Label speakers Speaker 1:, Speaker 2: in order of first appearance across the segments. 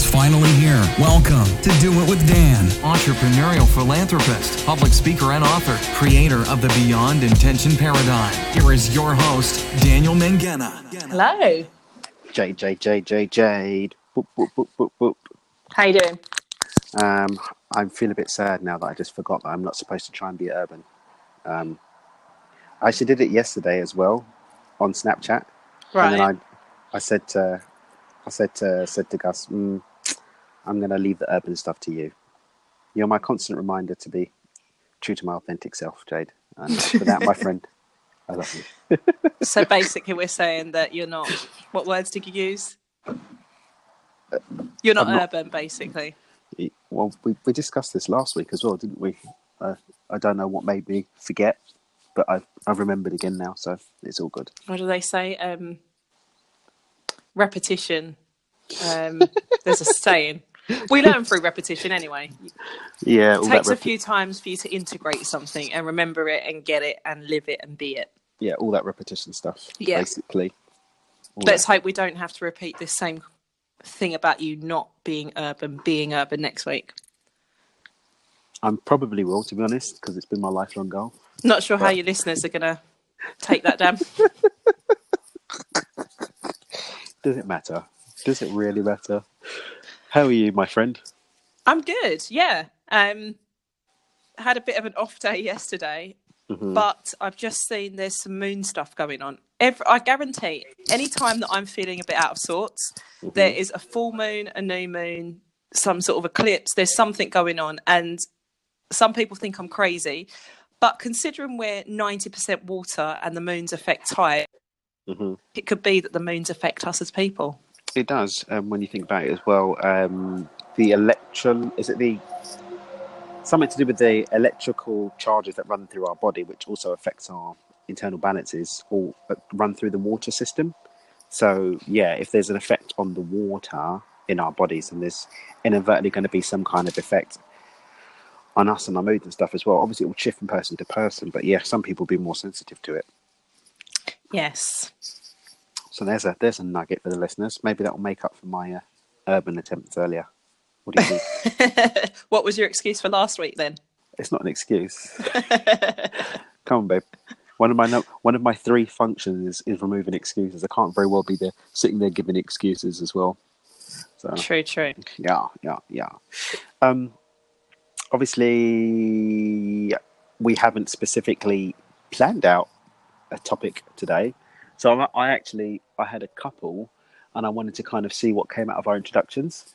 Speaker 1: It's finally here. Welcome to Do It with Dan.
Speaker 2: entrepreneurial philanthropist, public speaker, and author, creator of the Beyond Intention Paradigm. Here is your host, Daniel Mangena.
Speaker 3: Hello.
Speaker 4: Jade, Jade, Jade, Jade, Jade. Boop, boop, boop, boop, boop.
Speaker 3: How you doing?
Speaker 4: Um, I feel a bit sad now that I just forgot that I'm not supposed to try and be urban. Um, I actually did it yesterday as well on Snapchat, Right. and then I, I said to, I said to, said to Gus, mm, I'm going to leave the urban stuff to you. You're my constant reminder to be true to my authentic self, Jade. And for that, my friend, I love you.
Speaker 3: So basically, we're saying that you're not. What words did you use? You're not,
Speaker 4: not-
Speaker 3: urban, basically.
Speaker 4: Well, we, we discussed this last week as well, didn't we? Uh, I don't know what made me forget, but I've, I've remembered again now, so it's all good.
Speaker 3: What do they say? Um, repetition. Um, there's a saying. We learn through repetition anyway.
Speaker 4: Yeah,
Speaker 3: It takes a few times for you to integrate something and remember it and get it and live it and be it.
Speaker 4: yeah, all that repetition stuff.
Speaker 3: Yeah.
Speaker 4: basically. All
Speaker 3: Let's
Speaker 4: that-
Speaker 3: hope we don't have to repeat this same thing about you not being urban, being urban next week.
Speaker 4: I'm probably will, to be honest, because it's been my lifelong goal.
Speaker 3: Not sure how your listeners are going to take that down.
Speaker 4: Does it matter? Does it really matter? How are you, my friend?
Speaker 3: I'm good. Yeah. Um, had a bit of an off day yesterday,
Speaker 4: Mhm.
Speaker 3: but I've just seen there's some moon stuff going on. Every, I guarantee, any time that I'm feeling a bit out of sorts, there is a full moon, a new moon, some sort of eclipse. There's something going on, and some people think I'm crazy. But considering we're 90% water and the moons effect tide,
Speaker 4: hmm
Speaker 3: it could be that the moons affect us as people.
Speaker 4: It does, um, when you think about it as well. Um, the electron, is it the something to do with the electrical charges that run through our body, which also affects our internal balances, all uh, run through the water system. So, yeah, if there's an effect on the water in our bodies, and there's inadvertently going to be some kind of effect on us and our mood and stuff as well. Obviously, it will shift from person to person, but yeah, some people will be more sensitive to it.
Speaker 3: Yes.
Speaker 4: So there's a there's a nugget for the listeners. Maybe that will make up for my uh, urban attempts earlier. What do you think?
Speaker 3: what was your excuse for last week then?
Speaker 4: it's not an excuse. Come on, babe. One of my no, one of my three functions is, is removing excuses. I can't very well be there sitting there giving excuses as well. So
Speaker 3: True, true.
Speaker 4: yeah, yeah, yeah. Um, obviously, we haven't specifically planned out a topic today, so I, I actually I had a couple, and I wanted to kind of see what came out of our introductions,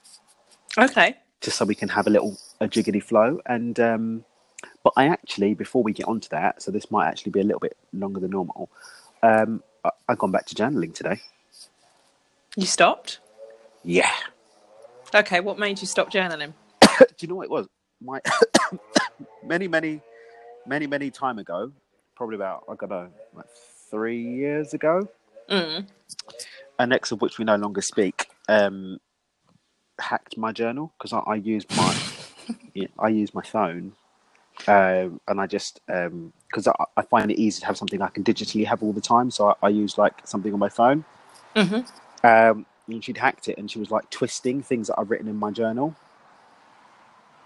Speaker 3: Okay.
Speaker 4: just so we can have a little a jiggity flow. And um, but I actually, before we get onto that, so this might actually be a little bit longer than normal. Um, I, I've gone back to journaling today.
Speaker 3: You stopped?
Speaker 4: Yeah.
Speaker 3: Okay, what made you stop journaling?
Speaker 4: do you know what it was? My many, many, many, many time ago, probably about I don't know, like three years ago,
Speaker 3: Mm.
Speaker 4: an ex of which we no longer speak, um, hacked my journal because I, I use my yeah, I use my phone, um, and I just because I, I find it easy to have something I can digitally have all the time, so I, I use like something on my phone.
Speaker 3: Mhm.
Speaker 4: Um, and she'd hacked it, and she was like twisting things that I've written in my journal.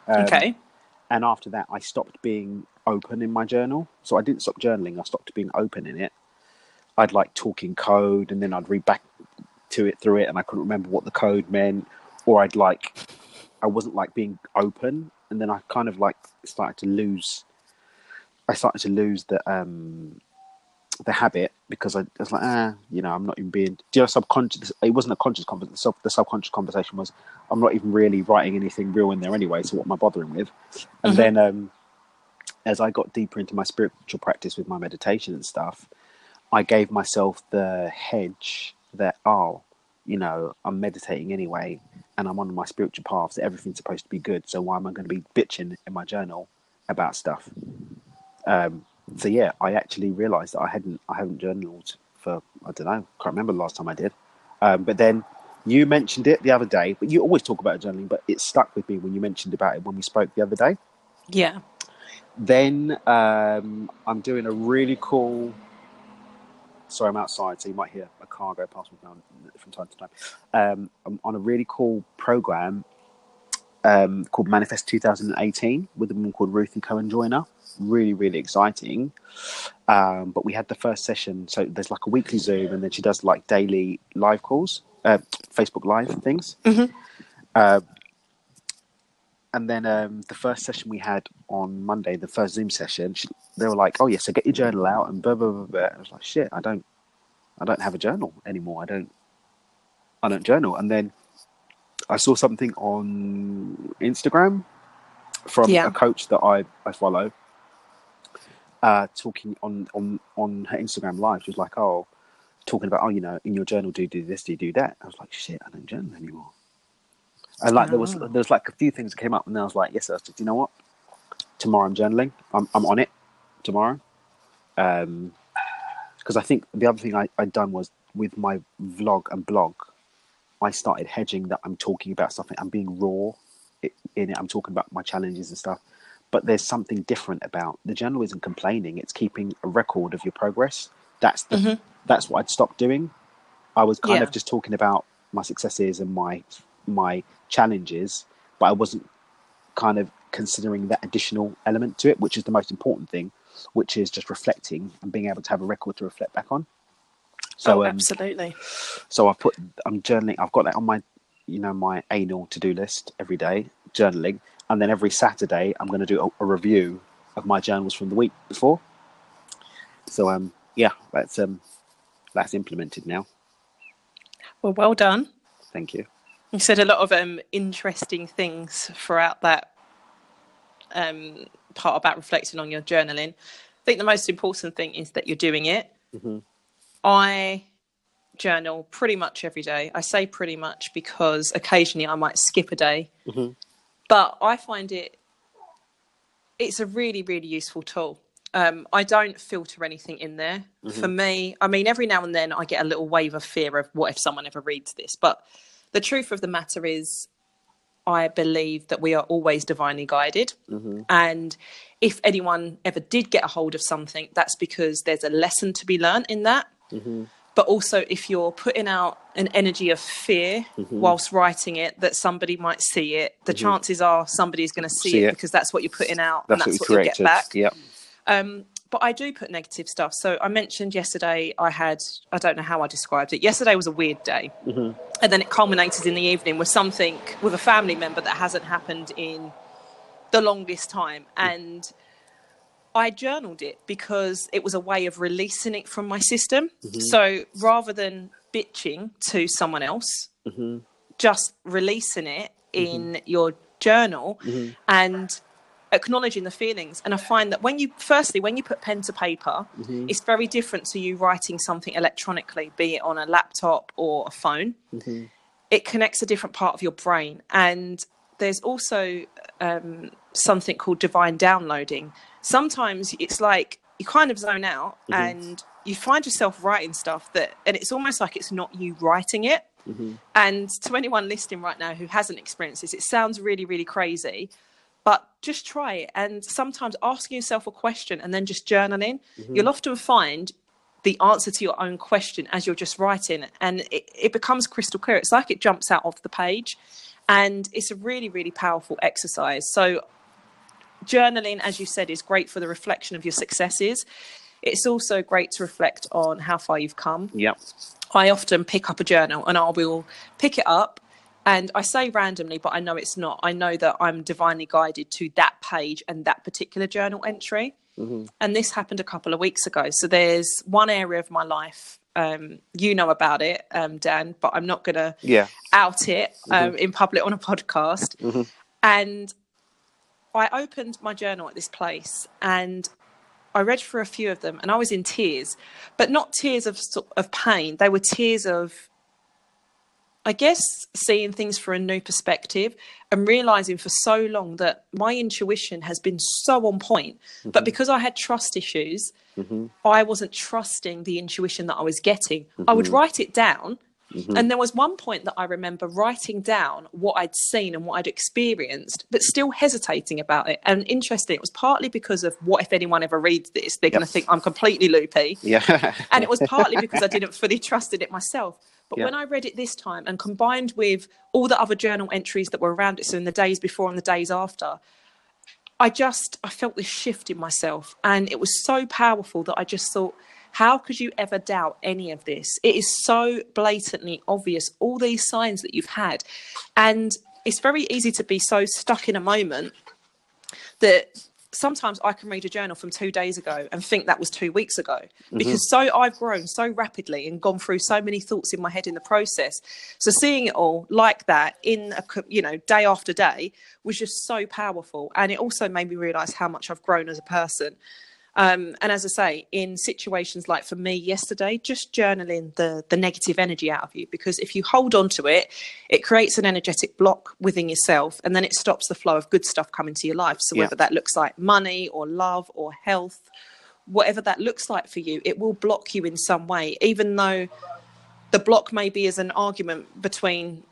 Speaker 4: Um,
Speaker 3: okay.
Speaker 4: and after that i stopped being open in my journal so i didn't stop journaling i stopped being open in it i'd like talking code and then i'd read back to it through it and i couldn't remember what the code meant or i'd like i wasn't like being open and then i kind of like started to lose i started to lose the um the habit because I, I was like, ah, you know, I'm not even being. Do you know, subconscious? It wasn't a conscious conversation. The, sub, the subconscious conversation was, I'm not even really writing anything real in there anyway. So what am I bothering with? And
Speaker 3: Mhm.
Speaker 4: then, um, as I got deeper into my spiritual practice with my meditation and stuff, I gave myself the hedge that, oh, you know, I'm meditating anyway, and I'm on my spiritual path. So everything's supposed to be good. So why am I going to be bitching in my journal about stuff? Um, so yeah, I actually realised that I hadn't I haven't journaled for I don't know, can't remember the last time I did. Um, but then you mentioned it the other day, but you always talk about journaling, but it stuck with me when you mentioned about it when we spoke the other day.
Speaker 3: Yeah.
Speaker 4: Then um, I'm doing a really cool. Sorry, I'm outside, so you might hear a car go past me from, time to time. Um, I'm on a really cool program um, called Manifest 2018 with a woman called Ruthie Cohen Joyner. Really, really exciting. Um, but we had the first session, so there's like a weekly Zoom, and then she does like daily live calls, uh, Facebook Live and things. Uh, and then um, the first session we had on Monday, the first Zoom session, she, they were like, "Oh yeah, so get your journal out and blah blah blah." blah. I was like, "Shit, I don't, I don't have a journal anymore. I don't, I don't journal." And then I saw something on Instagram from
Speaker 3: Yeah.
Speaker 4: a coach that I I follow, uh, talking on on on her Instagram live. She was like, "Oh." Talking about, oh, you know, in your journal, do do this, do do that? I was like, shit, I don't journal anymore. And like there was
Speaker 3: Oh.
Speaker 4: there was like a few things that came up, and then I was like, yes, I was just, you know what? Tomorrow I'm journaling. I'm I'm on it tomorrow. Um, because I think the other thing I I done was with my vlog and blog, I started hedging that I'm talking about something. I'm being raw in it. I'm talking about my challenges and stuff. But there's something different about the journal. Isn't complaining. It's keeping a record of your progress. That's the that's what I'd stopped doing. I was kind
Speaker 3: Yeah.
Speaker 4: of just talking about my successes and my my challenges, but I wasn't kind of considering that additional element to it, which is the most important thing, which is just reflecting and being able to have a record to reflect back on. So,
Speaker 3: oh,
Speaker 4: um,
Speaker 3: absolutely.
Speaker 4: so I've put I'm journaling. I've got that on my you know my anal to do list every day, journaling, and then every Saturday I'm going to do a, a review of my journals from the week before. So um yeah, that's um that's implemented now.
Speaker 3: Well, well done.
Speaker 4: Thank you.
Speaker 3: You said a lot of um, interesting things throughout that um, part about reflecting on your journaling. I think the most important thing is that you're doing it. I journal pretty much every day. I say pretty much because occasionally I might skip a day, but I find it it's a really really useful tool. Um, I don't filter anything in there. For me, I mean, every now and then I get a little wave of fear of what if someone ever reads this. But the truth of the matter is, I believe that we are always divinely guided. Mm-hmm. And if anyone ever did get a hold of something, that's because there's a lesson to be learned in that. Mm-hmm. But also, if you're putting out an energy of fear mm-hmm. whilst writing it, that somebody might see it, the chances are somebody's going to see,
Speaker 4: See
Speaker 3: it,
Speaker 4: it.
Speaker 3: because that's what you're putting out
Speaker 4: That's,
Speaker 3: and that's
Speaker 4: what
Speaker 3: what, you'll get back.
Speaker 4: Yep.
Speaker 3: Um, but I do put negative stuff. So I mentioned yesterday I had, I don't know how I described it. Yesterday was a weird day. Mm-hmm. And then it culminated in the evening with something with a family member that hasn't happened in the longest time. Mm. And I journaled it because it was a way of releasing it from my system. Mm-hmm. So rather than bitching to someone else, mm-hmm. just releasing it in your journal and acknowledging the feelings. And i find that when you firstly when you put pen to paper mm-hmm. it's very different to you writing something electronically be it on a laptop or a phone. Mm-hmm. It connects a different part of your brain. And there's also um, something called divine downloading. Sometimes it's like you kind of zone out mm-hmm. and you find yourself writing stuff that and it's almost like it's not you writing it. And to anyone listening right now who hasn't experienced this it sounds really really crazy but just try it and sometimes asking yourself a question and then just journaling. Mm-hmm. You'll often find the answer to your own question as you're just writing and it, it becomes crystal clear. It's like it jumps out of the page and it's a really really powerful exercise. So journaling as you said is great for the reflection of your successes. It's also great to reflect on how far you've come.
Speaker 4: Yep.
Speaker 3: I often pick up a journal and I will pick it up. And I say randomly, but I know it's not. I know that I'm divinely guided to that page and that particular journal entry. And this happened a couple of weeks ago. So there's one area of my life, um, you know about it, um, Dan, but I'm not going to
Speaker 4: Yeah.
Speaker 3: out it um, in public on a podcast. And I opened my journal at this place and I read through a few of them and I was in tears, but not tears of of pain. They were tears of, I guess, seeing things from a new perspective and realizing for so long that my intuition has been so on point. But mm-hmm. because I had trust issues, mm-hmm. I wasn't trusting the intuition that I was getting. I would mm-hmm. write it down And there was one point that I remember writing down what I'd seen and what I'd experienced, but still hesitating about it. And interesting, it was partly because of what if anyone ever reads this, they're going to think I'm completely loopy.
Speaker 4: Yeah.
Speaker 3: And it was partly because I didn't fully trust in it myself. But
Speaker 4: Yeah.
Speaker 3: when I read it this time and combined with all the other journal entries that were around it, so in the days before and the days after, I just I felt this shift in myself, and it was so powerful that I just thought, how could you ever doubt any of this? It is so blatantly obvious, all these signs that you've had, and it's very easy to be so stuck in a moment that sometimes I can read a journal from two days ago and think that was two weeks ago mm-hmm. because so I've grown so rapidly and gone through so many thoughts in my head in the process. So seeing it all like that in a you know day after day was just so powerful, and it also made me realize how much I've grown as a person. Um, and as I say, in situations like for me yesterday, just journaling the the negative energy out of you because if you hold on to it, it creates an energetic block within yourself, and then it stops the flow of good stuff coming to your life. So
Speaker 4: Yeah.
Speaker 3: whether that looks like money or love or health, whatever that looks like for you, it will block you in some way, even though the block may be as an argument between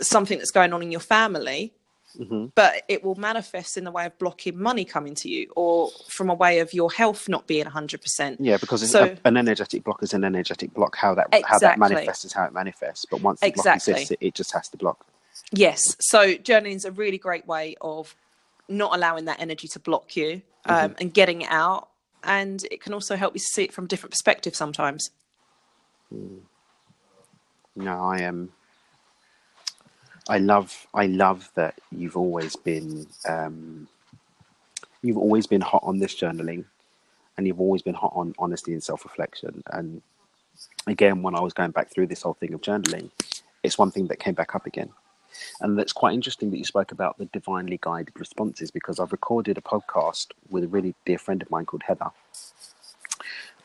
Speaker 3: something that's going on in your family Mm-hmm. but it will manifest in the way of blocking money coming to you or from a way of your health not being 100%
Speaker 4: Yeah, because it's
Speaker 3: So-
Speaker 4: an energetic block is an energetic block. How that how that manifests is how it manifests. But once the block exists, it, it just has to block.
Speaker 3: yes so journaling is a really great way of not allowing that energy to block you um, mm-hmm. and getting it out and it can also help you see it from a different perspective sometimes hmm.
Speaker 4: No, I am. I love. I love that you've always been. Um, you've always been hot on this journaling, and you've always been hot on honesty and self-reflection. And again, when I was going back through this whole thing of journaling, it's one thing that came back up again. And that's quite interesting that you spoke about the divinely guided responses because I've recorded a podcast with a really dear friend of mine called Heather.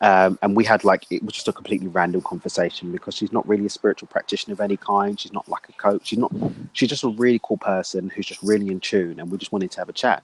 Speaker 4: Um, and we had like it was just a completely random conversation because she's not really a spiritual practitioner of any kind. She's not like coach. She's not. She's just a really cool person who's just really in tune. And we just wanted to have a chat.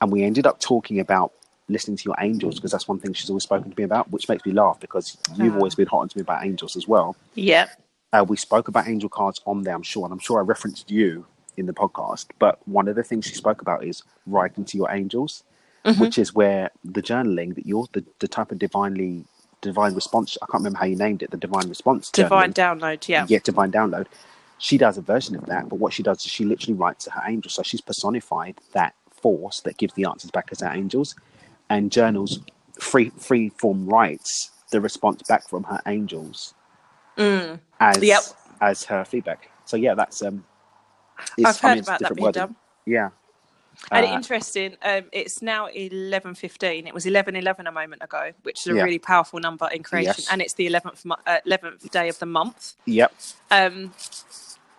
Speaker 4: And we ended up talking about listening to your angels because that's one thing she's always spoken to me about, which makes me laugh because you've
Speaker 3: Ah.
Speaker 4: always been hot on to me about angels as well.
Speaker 3: yeah
Speaker 4: Uh, we spoke about angel cards on there, I'm sure, and I'm sure I referenced you in the podcast. But one of the things she spoke about is writing to your angels,
Speaker 3: Mm-hmm.
Speaker 4: which is where the journaling that you're the, the type of divinely divine response. I can't remember how you named it. The divine response.
Speaker 3: divine
Speaker 4: journaling.
Speaker 3: download yeah
Speaker 4: Yeah, divine download. She does a version of that, but what she does is she literally writes to her angels. So she's personified that force that gives the answers back as her angels, and journals free free form writes the response back from her angels as
Speaker 3: Mm. Yep.
Speaker 4: as her feedback. So yeah, that's um. it's-
Speaker 3: I've
Speaker 4: I
Speaker 3: heard
Speaker 4: mean, it's
Speaker 3: about that
Speaker 4: different
Speaker 3: being
Speaker 4: wording.
Speaker 3: done.
Speaker 4: Yeah.
Speaker 3: And
Speaker 4: Uh,
Speaker 3: interesting, um, it's now eleven fifteen. It was eleven eleven a moment ago, which is a
Speaker 4: Yeah.
Speaker 3: really powerful number in creation,
Speaker 4: Yes.
Speaker 3: and it's the eleventh eleventh day of the month.
Speaker 4: Yep.
Speaker 3: Um,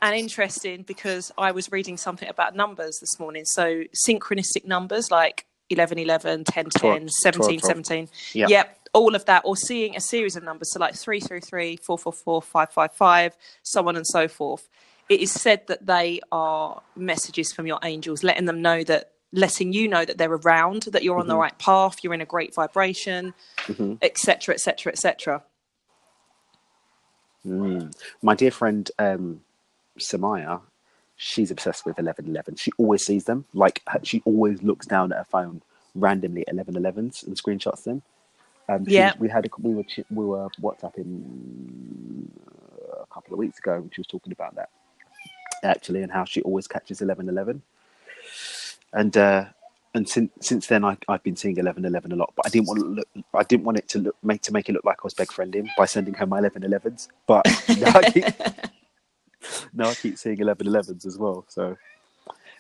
Speaker 3: and interesting because I was reading something about numbers this morning. So synchronistic numbers like 11 11, 10 10,
Speaker 4: Twelve,
Speaker 3: 17
Speaker 4: twelve,
Speaker 3: 17.
Speaker 4: Yep.
Speaker 3: Yep. All of that, or seeing a series of numbers, so like 3 through 3, 4 4 4, 5 5 5, so on and so forth. It is said that they are messages from your angels, letting them know that, letting you know that they're around, that you're on the right path, you're in a great vibration, etc., etc., etc.
Speaker 4: My dear friend um, Samaya, she's obsessed with eleven eleven. She always sees them. Like she always looks down at her phone randomly at 1111s and screenshots them. Um,
Speaker 3: Yeah.
Speaker 4: we had a, we were we were WhatsApping uh, a couple of weeks ago, and she was talking about that actually, and how she always catches eleven eleven. And uh, and since since then, I, I've been seeing eleven eleven a lot, but I didn't want to look. I didn't want it to look make to make it look like I was beg friending by sending her my eleven elevens. But now I keep, now I keep seeing eleven elevens as well. So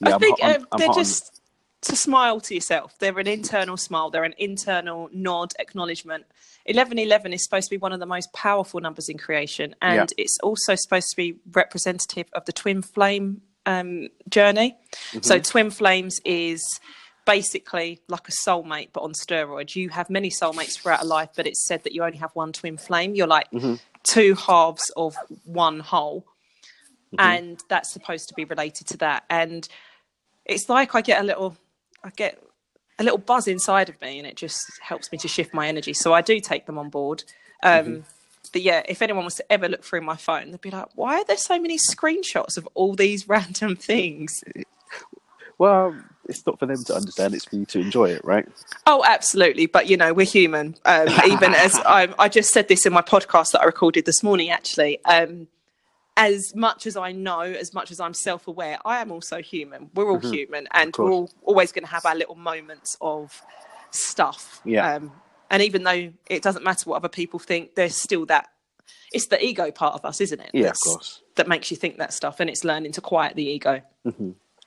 Speaker 4: yeah,
Speaker 3: I
Speaker 4: I'm
Speaker 3: think um,
Speaker 4: I'm
Speaker 3: they're
Speaker 4: hot on-
Speaker 3: just to smile to yourself. They're an internal smile. They're an internal nod, acknowledgement. Eleven eleven is supposed to be one of the most powerful numbers in creation, and
Speaker 4: Yeah.
Speaker 3: it's also supposed to be representative of the twin flame um, journey.
Speaker 4: Mm-hmm.
Speaker 3: So, twin flames is basically like a soulmate, but on steroids. You have many soulmates throughout a life, but it's said that you only have one twin flame. You're like
Speaker 4: Mm-hmm.
Speaker 3: two halves of one whole
Speaker 4: Mm-hmm.
Speaker 3: and that's supposed to be related to that and it's like i get a little i get a little buzz inside of me and it just helps me to shift my energy so i do take them on board um, but yeah, if anyone was to ever look through my phone, they'd be like, "Why are there so many screenshots of all these random things?"
Speaker 4: Well, it's not for them to understand; it's for you to enjoy it, right?
Speaker 3: Oh, absolutely. But you know, we're human. Um, even as I, I just said this in my podcast that I recorded this morning, actually. Um, as much as I know, as much as I'm self aware, I am also human. We're all human and we're all always going to have our little moments of stuff.
Speaker 4: Yeah.
Speaker 3: Um, and even though it doesn't matter what other people think, there's still that. It's the ego part of us, isn't it?
Speaker 4: Yeah, of course.
Speaker 3: That makes you think that stuff, and it's learning to quiet the ego.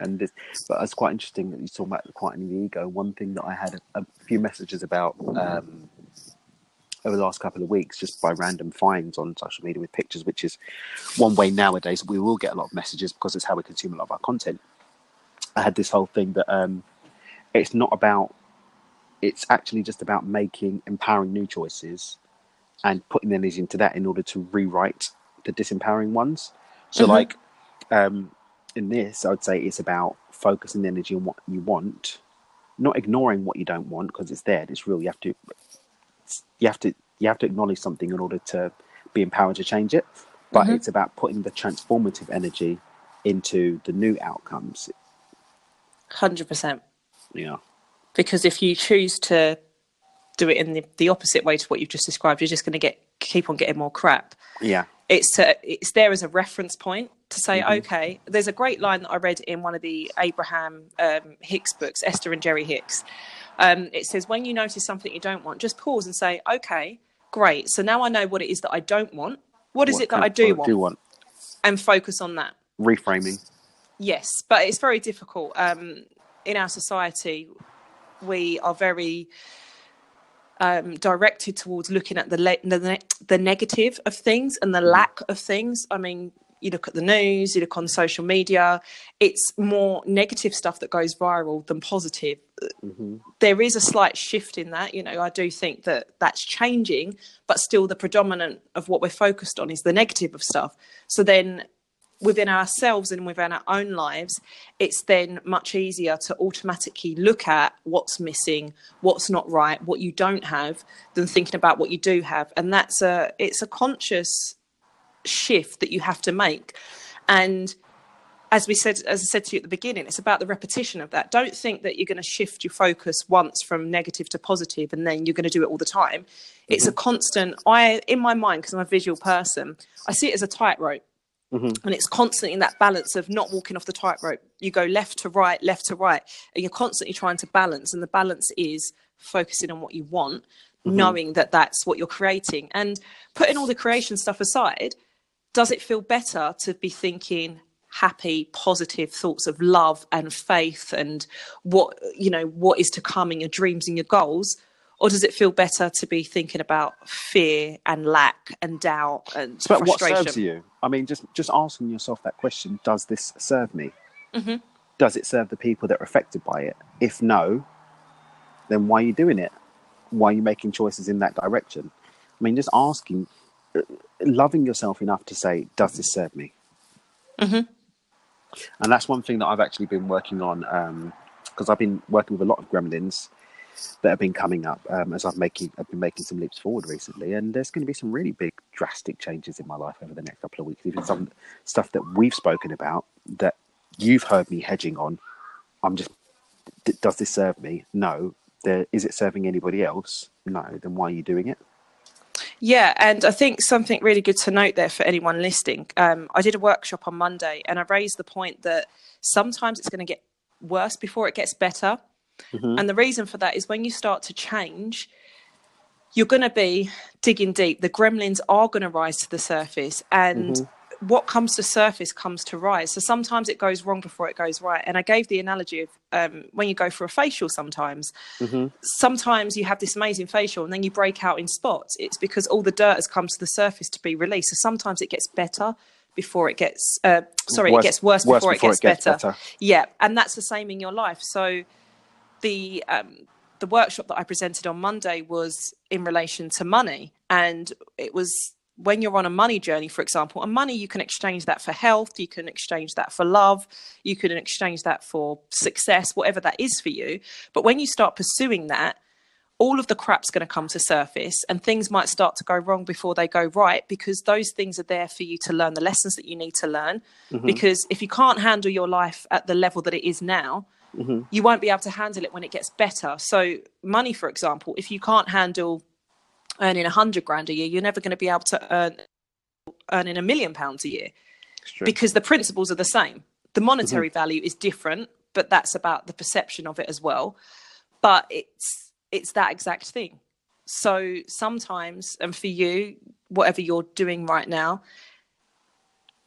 Speaker 4: and this, but it's quite interesting that you talk about quieting the ego. One thing that I had a, a few messages about um, over the last couple of weeks, just by random finds on social media with pictures, which is one way nowadays we will get a lot of messages because it's how we consume a lot of our content. I had this whole thing that um, it's not about. It's actually just about making empowering new choices and putting energy into that in order to rewrite the disempowering ones. So,
Speaker 3: Mhm.
Speaker 4: like, um, in this, I would say it's about focusing the energy on what you want, not ignoring what you don't want because it's there. It's real. You have to, you have to, you have to acknowledge something in order to be empowered to change it. But
Speaker 3: Mhm.
Speaker 4: it's about putting the transformative energy into the new outcomes.
Speaker 3: Hundred percent.
Speaker 4: Yeah.
Speaker 3: because if you choose to do it in the, the opposite way to what you've just described, you're just going to get keep on getting more crap.
Speaker 4: yeah,
Speaker 3: It's to, it's there as a reference point to say, okay, there's a great line that I read in one of the Abraham um, Hicks books, Esther and Jerry Hicks. Um, it says, when you notice something you don't want, just pause and say, okay, great. So now I know what it is that I don't want. What is
Speaker 4: What
Speaker 3: it that I do want?
Speaker 4: Do want
Speaker 3: And focus on that.
Speaker 4: reframing.
Speaker 3: Yes, but it's very difficult. Um, in our society, we are very um, directed towards looking at the, le- the ne- the negative of things and the lack of things. I mean, you look at the news, you look on social media, it's more negative stuff that goes viral than positive. Mm-hmm. There is a slight shift in that. You know, I do think that that's changing, but still the predominant of what we're focused on is the negative of stuff. So then within ourselves and within our own lives, it's then much easier to automatically look at what's missing, what's not right, what you don't have, than thinking about what you do have. And that's a it's a conscious shift that you have to make. And as we said, as I said to you at the beginning, it's about the repetition of that. Don't think that you're going to shift your focus once from negative to positive and then you're going to do it all the time. It's a mm-hmm. constant. I, in my mind, because I'm a visual person, I see it as a tightrope mm-hmm. and it's constantly in that balance of not walking off the tightrope. You go left to right, left to right, and you're constantly trying to balance. And the balance is focusing on what you want, mm-hmm. knowing that that's what you're creating, and putting all the creation stuff aside. Does it feel better to be thinking happy, positive thoughts of love and faith, and what you know, what is to come in your dreams and your goals? Or does it feel better to be thinking about fear and lack and doubt and
Speaker 4: It's about what serves you. I mean, just just asking yourself that question: Does this serve me?
Speaker 3: Mm-hmm.
Speaker 4: Does it serve the people that are affected by it? If no, then why are you doing it? Why are you making choices in that direction? I mean, just asking, loving yourself enough to say, "Does this serve me?"
Speaker 3: Mhm.
Speaker 4: And that's one thing that I've actually been working on because I've been working with a lot of gremlins that have been coming up um, as I've making I've been making some leaps forward recently, and there's going to be some really big drastic changes in my life over the next couple of weeks. Even some stuff that we've spoken about that you've heard me hedging on. I'm just, d- does this serve me? No. There, is it serving anybody else? No. Then why are you doing it?
Speaker 3: Yeah, and I think something really good to note there for anyone listening. Um, I did a workshop on Monday, and I raised the point that sometimes it's going to get worse before it gets better. And the reason for that is when you start to change, you're going to be digging deep. The gremlins are going to rise to the surface, and what comes to surface comes to rise. So sometimes it goes wrong before it goes right. And I gave the analogy of um, when you go for a facial, sometimes sometimes you have this amazing facial and then you break out in spots. It's because all the dirt has come to the surface to be released. So sometimes it gets better before it gets, uh, sorry,
Speaker 4: Worse-
Speaker 3: it gets worse,
Speaker 4: worse
Speaker 3: before,
Speaker 4: before
Speaker 3: it gets, better.
Speaker 4: better.
Speaker 3: Yeah, and that's the same in your life. So the um, the workshop that I presented on Monday was in relation to money, and it was when you're on a money journey, for example, and money you can exchange that for health, you can exchange that for love, you can exchange that for success, whatever that is for you. But when you start pursuing that, all of the crap's going to come to surface and things might start to go wrong before they go right because those things are there for you to learn the lessons that you need to learn mm-hmm. because if you can't handle your life at the level that it is now mm-hmm. you won't be able to handle it when it gets better. So money for example if you can't handle earning a hundred grand a year you're never going to be able to earn earning a million pounds a year because the principles are the same. The monetary mm-hmm. value is different, but that's about the perception of it as well. But it's it's that exact thing. So sometimes, and for you, whatever you're doing right now,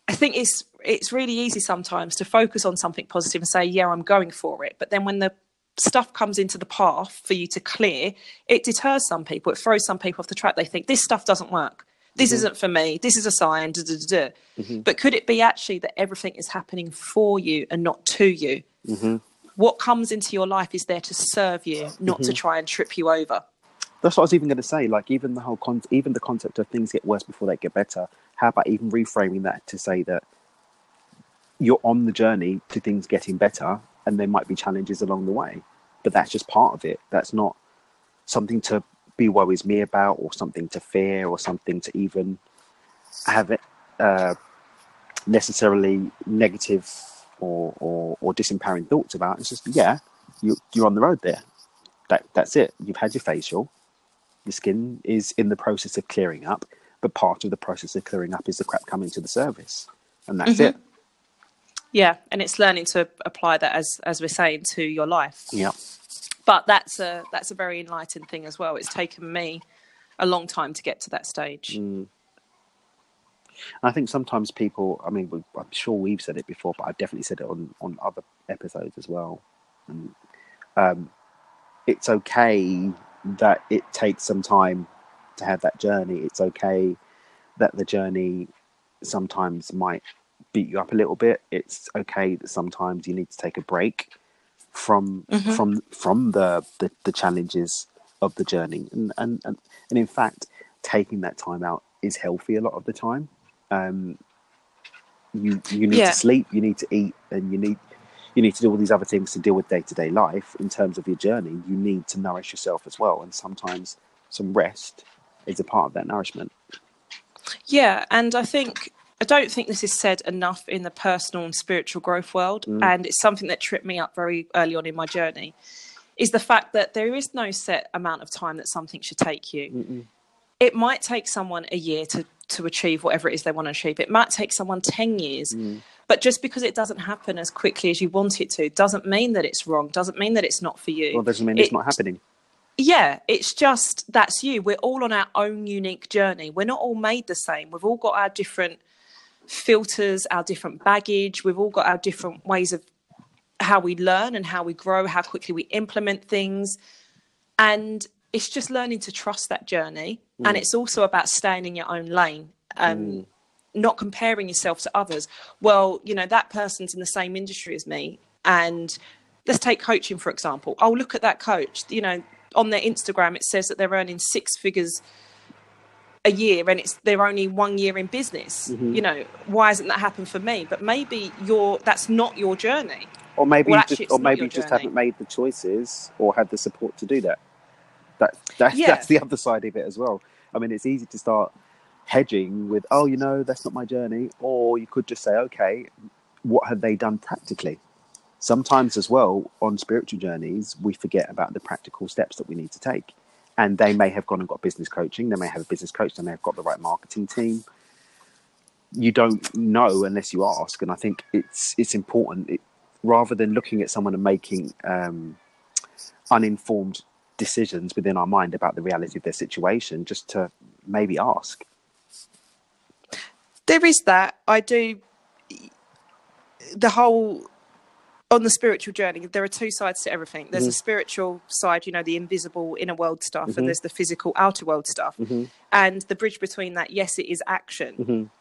Speaker 3: I think it's it's really easy sometimes to focus on something positive and say, "Yeah, I'm going for it." But then when the stuff comes into the path for you to clear, it deters some people. It throws some people off the track. They think this stuff doesn't work. This mm-hmm. isn't for me. This is a sign. Da, da, da, da. But could it be actually that everything is happening for you and not to you? Mm-hmm. What comes into your life is there to serve you, not to mm-hmm. try and trip you over.
Speaker 4: That's what I was even going to say. Like even the whole con- even the concept of things get worse before they get better. How about even reframing that to say that you're on the journey to things getting better, and there might be challenges along the way, but that's just part of it. That's not something to be worries me about, or something to fear, or something to even have it uh, necessarily negative or, or or disempowering thoughts about. It's just yeah, you you're on the road there. That that's it. You've had your facial the skin is in the process of clearing up, but part of the process of clearing up is the crap coming to the surface, and that's it.
Speaker 3: Yeah, and it's learning to apply that as as we're saying to your life.
Speaker 4: Yeah,
Speaker 3: But that's a that's a very enlightened thing as well. It's taken me a long time to get to that stage.
Speaker 4: and I think sometimes people. I mean, we- I'm sure we've said it before, but I've definitely said it on on other episodes as well. And um, it's okay that it takes some time to have that journey. It's okay that the journey sometimes might beat you up a little bit. It's okay that sometimes you need to take a break from from from the, the the challenges of the journey. And and and, and in fact, taking that time out is healthy a lot of the time. Um, you you need
Speaker 3: Yeah.
Speaker 4: to sleep, you need to eat, and you need you need to do all these other things to deal with day to day life. In terms of your journey, you need to nourish yourself as well, and sometimes some rest is a part of that nourishment.
Speaker 3: Yeah, and I think I don't think this is said enough in the personal and spiritual growth world, mm. and it's something that tripped me up very early on in my journey. Is the fact that there is no set amount of time that something should take you. It might take someone a year to to achieve whatever it is they want to achieve. It might take someone ten years, mm. but just because it doesn't happen as quickly as you want it to, doesn't mean that it's wrong. Doesn't mean that it's not for you.
Speaker 4: Well, doesn't mean it's not happening.
Speaker 3: yeah, it's just that's you. We're all on our own unique journey. We're not all made the same. We've all got our different filters, our different baggage. We've all got our different ways of how we learn and how we grow, how quickly we implement things. And it's just learning to trust that journey. And it's also about staying in your own lane. Um, not comparing yourself to others. Well, you know, that person's in the same industry as me. And let's take coaching, for example. Oh, look at that coach. You know, on their Instagram, it says that they're earning six figures a year and it's they're only one year in business. Mm-hmm. You know, why hasn't that happened for me? But maybe you're that's not your journey.
Speaker 4: Or maybe
Speaker 3: Well,
Speaker 4: you just, or maybe you just
Speaker 3: journey.
Speaker 4: haven't made the choices or had the support to do that. That, that
Speaker 3: Yeah.
Speaker 4: that's the other side of it as well. I mean, it's easy to start hedging with, oh, you know, that's not my journey, or you could just say, okay, what have they done practically? Sometimes, as well, on spiritual journeys, we forget about the practical steps that we need to take. And they may have gone and got business coaching. They may have a business coach. They may have got the right marketing team. You don't know unless you ask. And I think it's it's important. It, rather than looking at someone and making um, uninformed decisions within our mind about the reality of their situation, just to maybe ask.
Speaker 3: There is that. I do the whole on the spiritual journey, there are two sides to everything. There's a mm-hmm. spiritual side, you know, the invisible inner world stuff, and mm-hmm. there's the physical outer world stuff. Mm-hmm. And the bridge between that, yes, it is action.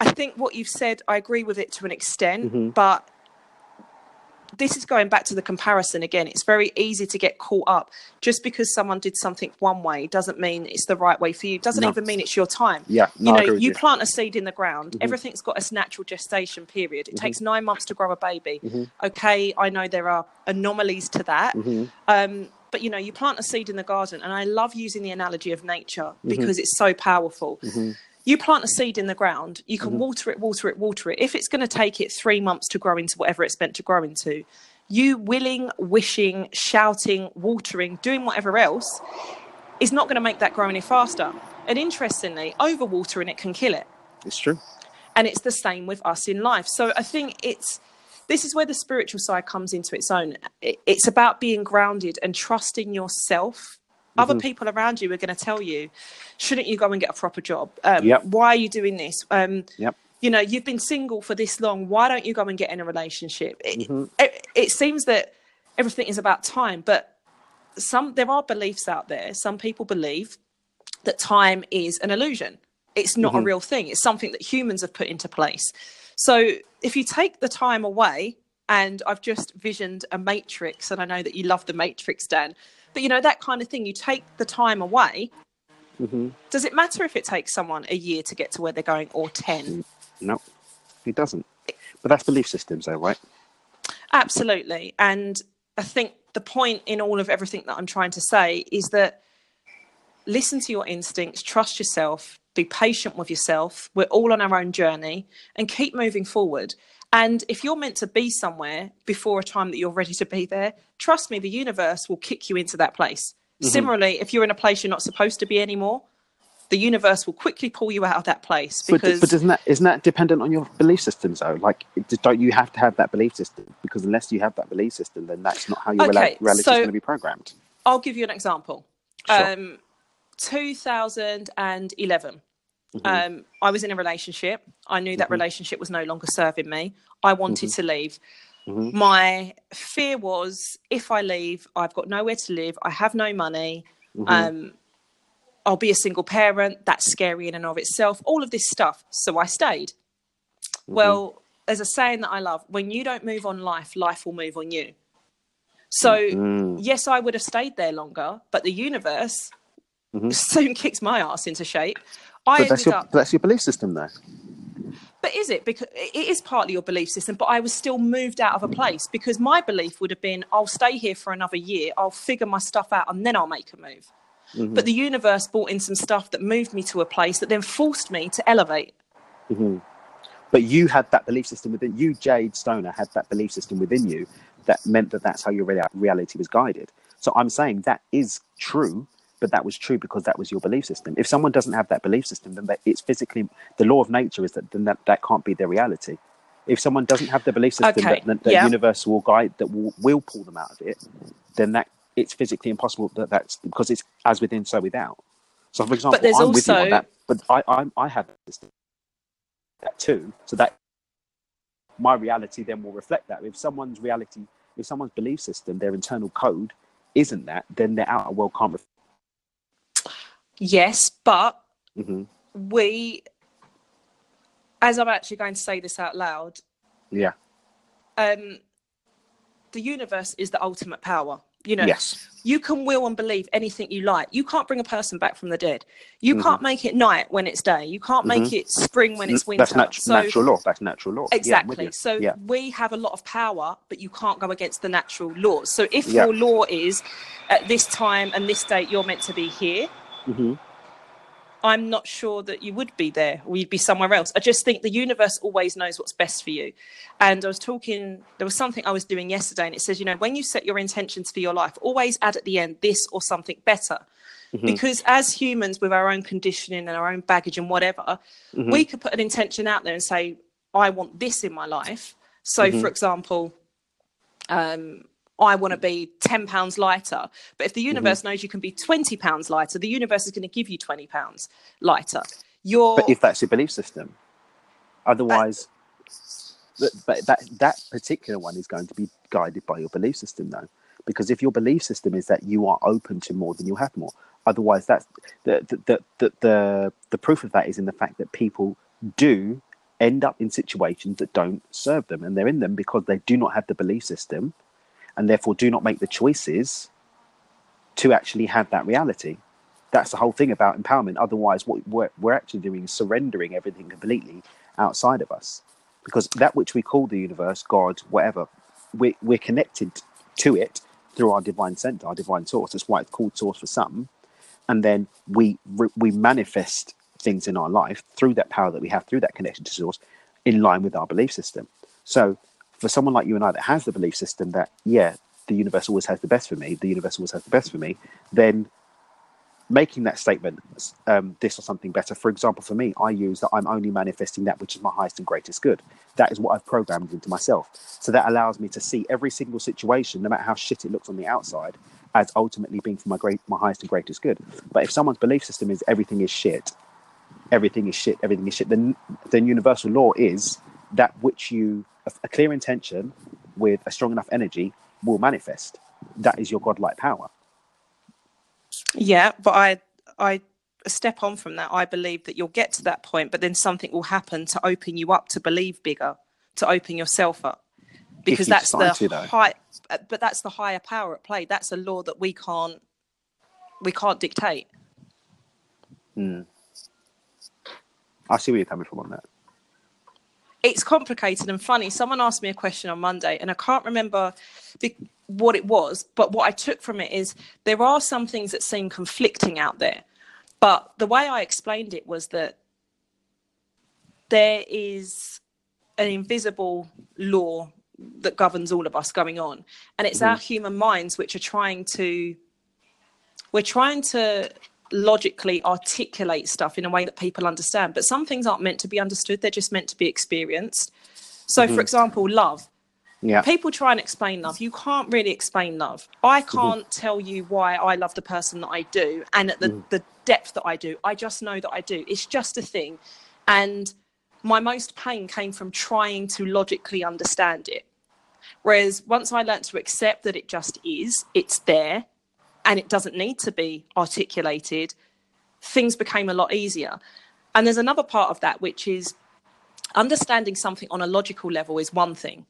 Speaker 3: I think what you've said, I agree with it to an extent, but this is going back to the comparison again. It's very easy to get caught up. Just because someone did something one way doesn't mean it's the right way for you. Doesn't
Speaker 4: No.
Speaker 3: even mean it's your time.
Speaker 4: Yeah, no,
Speaker 3: you
Speaker 4: I
Speaker 3: know, you
Speaker 4: you.
Speaker 3: plant a seed in the ground. Mm-hmm. Everything's got its natural gestation period. It mm-hmm. takes nine months to grow a baby. Mm-hmm. Okay, I know there are anomalies to that. Um, but you know, you plant a seed in the garden, and I love using the analogy of nature
Speaker 4: Mm-hmm.
Speaker 3: because it's so powerful. You plant a seed in the ground, you
Speaker 4: Mm-hmm.
Speaker 3: can water it, water it, water it. If it's going to take it three months to grow into whatever it's meant to grow into, you willing, wishing, shouting, watering, doing whatever else is not going to make that grow any faster. And interestingly, overwatering it can kill it
Speaker 4: It's true.
Speaker 3: and it's the same with us in life so i think it's this is where the spiritual side comes into its own it's about being grounded and trusting yourself other
Speaker 4: Mm-hmm.
Speaker 3: people around you are going to tell you shouldn't you go and get a proper job? Um,
Speaker 4: Yep.
Speaker 3: why are you doing this? Um,
Speaker 4: Yep.
Speaker 3: you know you've been single for this long. Why don't you go and get in a relationship? It,
Speaker 4: Mm-hmm.
Speaker 3: it, it seems that everything is about time but some there are beliefs out there. Some people believe that time is an illusion. It's not a real thing. It's something that humans have put into place. So if you take the time away and i've just visioned a matrix and i know that you love the matrix dan but you know that kind of thing you take the time away mm-hmm. does it matter if it takes someone a year to get to where they're going or 10
Speaker 4: No, it doesn't. But that's belief systems, though, right?
Speaker 3: Absolutely. And I think the point in all of everything that I'm trying to say is that listen to your instincts, trust yourself, be patient with yourself. We're all on our own journey and keep moving forward. And if you're meant to be somewhere before a time that you're ready to be there, trust me, the universe will kick you into that place. Similarly, if you're in a place you're not supposed to be anymore, the universe will quickly pull you out of that place
Speaker 4: But,
Speaker 3: because
Speaker 4: but isn't that isn't that dependent on your belief systems though? Like, don't you have to have that belief system? Because unless you have that belief system, then that's not how your
Speaker 3: Okay,
Speaker 4: reality is going to be programmed.
Speaker 3: I'll give you an example.
Speaker 4: Sure.
Speaker 3: Um, 2011,
Speaker 4: Mm-hmm.
Speaker 3: um, I was in a relationship. I knew that relationship was no longer serving me. I wanted
Speaker 4: Mm-hmm.
Speaker 3: to leave. My fear was if I leave, I've got nowhere to live. I have no money.
Speaker 4: Mm-hmm.
Speaker 3: Um, I'll be a single parent. That's scary in and of itself. All of this stuff. So I stayed.
Speaker 4: Mm-hmm.
Speaker 3: Well, there's a saying that I love when you don't move on life, life will move on you. So,
Speaker 4: Mm-hmm.
Speaker 3: yes, I would have stayed there longer, but the universe soon kicks my ass into shape. I
Speaker 4: Mm-hmm. But that's your
Speaker 3: up,
Speaker 4: that's your belief system, though.
Speaker 3: but is it? Because it is partly your belief system, but I was still moved out of a place because my belief would have been I'll stay here for another year, I'll figure my stuff out, and then I'll make a move.
Speaker 4: Mm-hmm.
Speaker 3: But the universe brought in some stuff that moved me to a place that then forced me to elevate.
Speaker 4: But you had that belief system within you, Jade Stoner, had that belief system within you that meant that that's how your reality was guided. So I'm saying that is true, but that was true because that was your belief system. If someone doesn't have that belief system, then it's physically the law of nature is that then that, that can't be their reality. If someone doesn't have the belief system
Speaker 3: Okay,
Speaker 4: that, that the
Speaker 3: yeah.
Speaker 4: universe will guide that will, will pull them out of it, then that it's physically impossible that that's because it's as within so without. So, for example, I'm with you on that, but I I, I have that too. So that my reality then will reflect that. If someone's reality, if someone's belief system, their internal code isn't that, then their outer world can't. Ref-
Speaker 3: Yes, but
Speaker 4: Mhm.
Speaker 3: we, as I'm actually going to say this out loud,
Speaker 4: Yeah.
Speaker 3: um, the universe is the ultimate power. You know,
Speaker 4: Yes.
Speaker 3: you can will and believe anything you like. You can't bring a person back from the dead. You
Speaker 4: Mm-hmm.
Speaker 3: can't make it night when it's day. You can't make it spring when it's winter.
Speaker 4: That's natu-
Speaker 3: so
Speaker 4: natural law. That's natural law. Yeah,
Speaker 3: exactly.
Speaker 4: you.
Speaker 3: so
Speaker 4: yeah.
Speaker 3: we have a lot of power, but you can't go against the natural laws. So if
Speaker 4: Yeah.
Speaker 3: your law is at this time and this date you're meant to be here,
Speaker 4: Mhm.
Speaker 3: I'm not sure that you would be there or you'd be somewhere else. I just think the universe always knows what's best for you. And I was talking, there was something I was doing yesterday, and it says, you know, when you set your intentions for your life, always add at the end this or something better. Because as humans with our own conditioning and our own baggage and whatever, we could put an intention out there and say, I want this in my life. So, for example, um, I want to be 10 pounds lighter. But if the mm-hmm. universe knows you can be 20 pounds lighter, the universe is going to give you 20 pounds lighter.
Speaker 4: But if that's your belief system, otherwise, uh, but, but that that particular one is going to be guided by your belief system, though, because if your belief system is that you are open to more, than you'll have more. Otherwise, that's the the the the, the, the proof of that is in the fact that people do end up in situations that don't serve them, and they're in them because they do not have the belief system, and therefore do not make the choices to actually have that reality that's the whole thing about empowerment. Otherwise, what we're, we're actually doing is surrendering everything completely outside of us. Because that which we call the universe, God, whatever, we, we're connected to it through our divine center, our divine source. That's why it's called source for some. And then we we manifest things in our life through that power that we have, through that connection to source, in line with our belief system. So for someone like you and I that has the belief system that, yeah, the universe always has the best for me, the universe always has the best for me, then making that statement, um, this or something better. For example, for me, I use that I'm only manifesting that which is my highest and greatest good. That is what I've programmed into myself. So that allows me to see every single situation, no matter how shit it looks on the outside, as ultimately being for my great, my highest and greatest good. But if someone's belief system is everything is shit, everything is shit, everything is shit, then then universal law is that which you a clear intention with a strong enough energy will manifest. That is your godlike power.
Speaker 3: Yeah, but I I step on from that. I believe that you'll get to that point, but then something will happen to open you up to believe bigger, to open yourself up. Because that's the to, high but that's the higher power at play. That's a law that we can't we can't dictate.
Speaker 4: Hmm. I see where you're coming from on that
Speaker 3: it's complicated and funny. Someone asked me a question on Monday, and I can't remember what it was, but what I took from it is there are some things that seem conflicting out there. But the way I explained it was that there is an invisible law that governs all of us going on, and it's mm-hmm. our human minds which are trying to. We're trying to logically articulate stuff in a way that people understand. But some things aren't meant to be understood, they're just meant to be experienced. So, mm-hmm. for example, love. Yeah. People try and explain love. You can't really explain love. I mm-hmm. can't mm-hmm. tell you why I love the person that I do and at the, mm. the depth that I do. I just know that I do. It's just a thing. And my most pain came from trying to logically understand it. Whereas once I learned to accept that it just is, it's there, and it doesn't need to be articulated, things became a lot easier. And there's another part of that, which is understanding something on a logical level is one thing,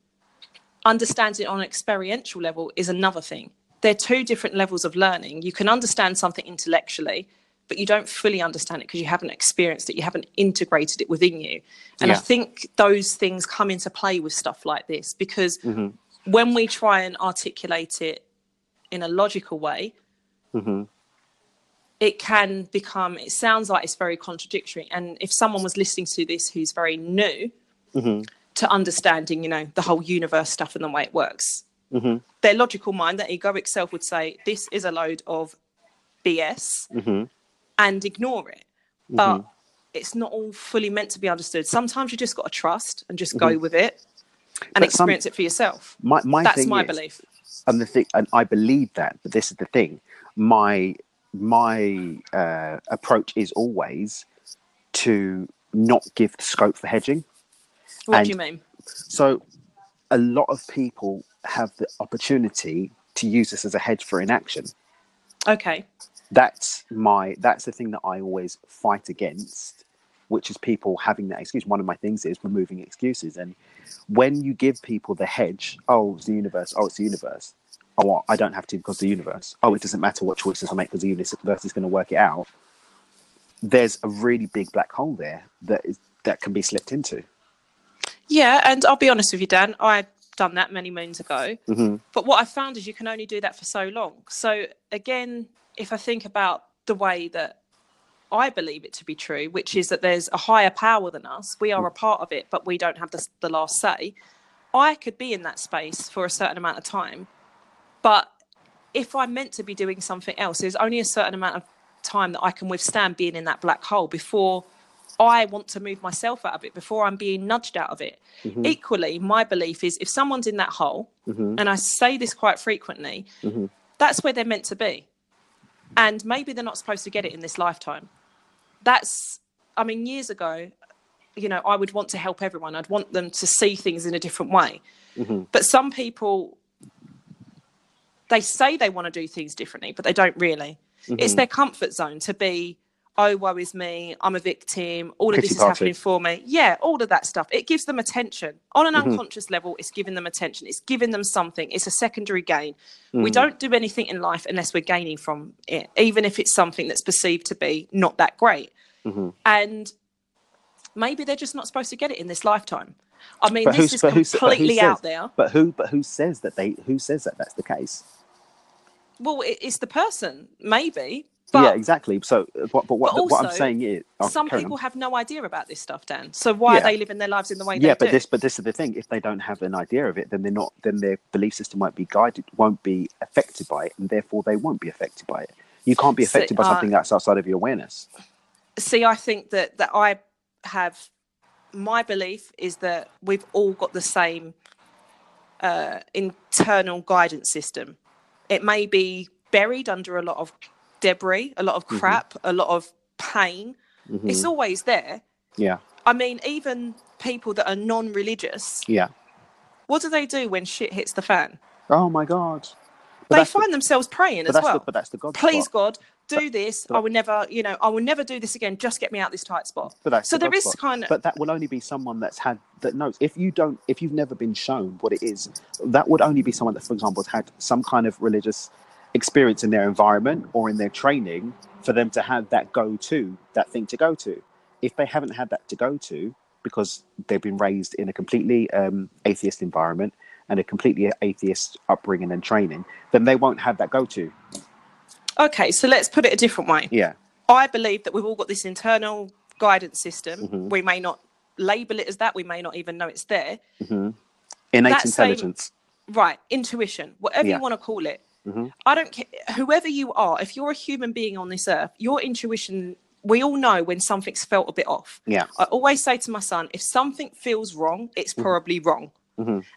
Speaker 3: understanding it on an experiential level is another thing. They're two different levels of learning. You can understand something intellectually, but you don't fully understand it because you haven't experienced it, you haven't integrated it within you. And yeah. I think those things come into play with stuff like this because mm-hmm. when we try and articulate it in a logical way, mm-hmm. it can become it sounds like it's very contradictory and if someone was listening to this who's very new mm-hmm. to understanding you know the whole universe stuff and the way it works mm-hmm. their logical mind their egoic self would say this is a load of bs mm-hmm. and ignore it but mm-hmm. it's not all fully meant to be understood sometimes you just got to trust and just go mm-hmm. with it and but experience some, it for yourself
Speaker 4: my, my
Speaker 3: that's my
Speaker 4: is,
Speaker 3: belief
Speaker 4: and the thing and i believe that but this is the thing my my uh, approach is always to not give the scope for hedging.
Speaker 3: What and do you mean?
Speaker 4: So, a lot of people have the opportunity to use this as a hedge for inaction.
Speaker 3: Okay.
Speaker 4: That's my that's the thing that I always fight against, which is people having that excuse. One of my things is removing excuses, and when you give people the hedge, oh, it's the universe, oh, it's the universe oh, well, I don't have to because the universe. Oh, it doesn't matter what choices I make because the universe is going to work it out. There's a really big black hole there that is that can be slipped into.
Speaker 3: Yeah, and I'll be honest with you, Dan. I've done that many moons ago. Mm-hmm. But what I found is you can only do that for so long. So again, if I think about the way that I believe it to be true, which is that there's a higher power than us. We are a part of it, but we don't have the, the last say. I could be in that space for a certain amount of time but if I'm meant to be doing something else, there's only a certain amount of time that I can withstand being in that black hole before I want to move myself out of it, before I'm being nudged out of it. Mm-hmm. Equally, my belief is if someone's in that hole, mm-hmm. and I say this quite frequently, mm-hmm. that's where they're meant to be. And maybe they're not supposed to get it in this lifetime. That's, I mean, years ago, you know, I would want to help everyone. I'd want them to see things in a different way. Mm-hmm. But some people they say they want to do things differently, but they don't really. Mm-hmm. It's their comfort zone to be, oh, woe is me, I'm a victim, all of this is happening for me. Yeah, all of that stuff. It gives them attention. On an mm-hmm. unconscious level, it's giving them attention. It's giving them something. It's a secondary gain. Mm-hmm. We don't do anything in life unless we're gaining from it, even if it's something that's perceived to be not that great. Mm-hmm. And maybe they're just not supposed to get it in this lifetime. I mean, but this is completely
Speaker 4: says,
Speaker 3: out there.
Speaker 4: But who? But who says that they? Who says that that's the case?
Speaker 3: well, it's the person, maybe.
Speaker 4: yeah, exactly. So, uh, what, but what,
Speaker 3: but
Speaker 4: what I'm saying is, oh,
Speaker 3: some
Speaker 4: carry on.
Speaker 3: people have no idea about this stuff, Dan. So why
Speaker 4: Yeah.
Speaker 3: are they living their lives in the way
Speaker 4: yeah,
Speaker 3: they
Speaker 4: but
Speaker 3: do?
Speaker 4: this, but this is the thing. If they don't have an idea of it, then they're not. Then their belief system won't be guided, won't be affected by it, and therefore they won't be affected by it. You can't be
Speaker 3: See,
Speaker 4: affected by
Speaker 3: uh,
Speaker 4: something that's outside of your awareness.
Speaker 3: See, I think that that I have my belief is that we've all got the same uh, internal guidance system. It may be buried under a lot of debris, a lot of
Speaker 4: Mm-hmm.
Speaker 3: crap, a lot of pain. It's always there.
Speaker 4: Yeah,
Speaker 3: I mean, even people that are non-religious,
Speaker 4: yeah.
Speaker 3: what do they do when shit hits the fan?
Speaker 4: Oh my god. But
Speaker 3: they
Speaker 4: that's the-
Speaker 3: find themselves praying as well.
Speaker 4: the, but that's the God.
Speaker 3: Please,
Speaker 4: spot.
Speaker 3: God, do this.
Speaker 4: but-
Speaker 3: I will never, you know, I will never do this again. Just get me out this tight spot. So
Speaker 4: the
Speaker 3: there
Speaker 4: spot.
Speaker 3: kind of
Speaker 4: But that will only be someone that's had that knows. If you don't, if you've never been shown what it is, that would only be someone that, for example, has had some kind of religious experience in their environment or in their training for them to have that go-to, that thing to go to. If they haven't had that to go to because they've been raised in a completely um, atheist environment and a completely atheist upbringing and training, then they won't have that go-to.
Speaker 3: Okay. So let's put it a different way.
Speaker 4: Yeah,
Speaker 3: I believe that we've all got this internal guidance system.
Speaker 4: Mm-hmm.
Speaker 3: We may not label it as that. We may not even know it's there.
Speaker 4: innate
Speaker 3: That same-
Speaker 4: intelligence.
Speaker 3: Right, intuition, whatever
Speaker 4: Yeah. Mm-hmm.
Speaker 3: you want to call it. I don't care. Whoever you are, if you're a human being on this earth, your intuition. We all know when something's felt a bit off.
Speaker 4: Yeah.
Speaker 3: I always say to my son, if something feels wrong, it's
Speaker 4: Mm-hmm.
Speaker 3: probably wrong.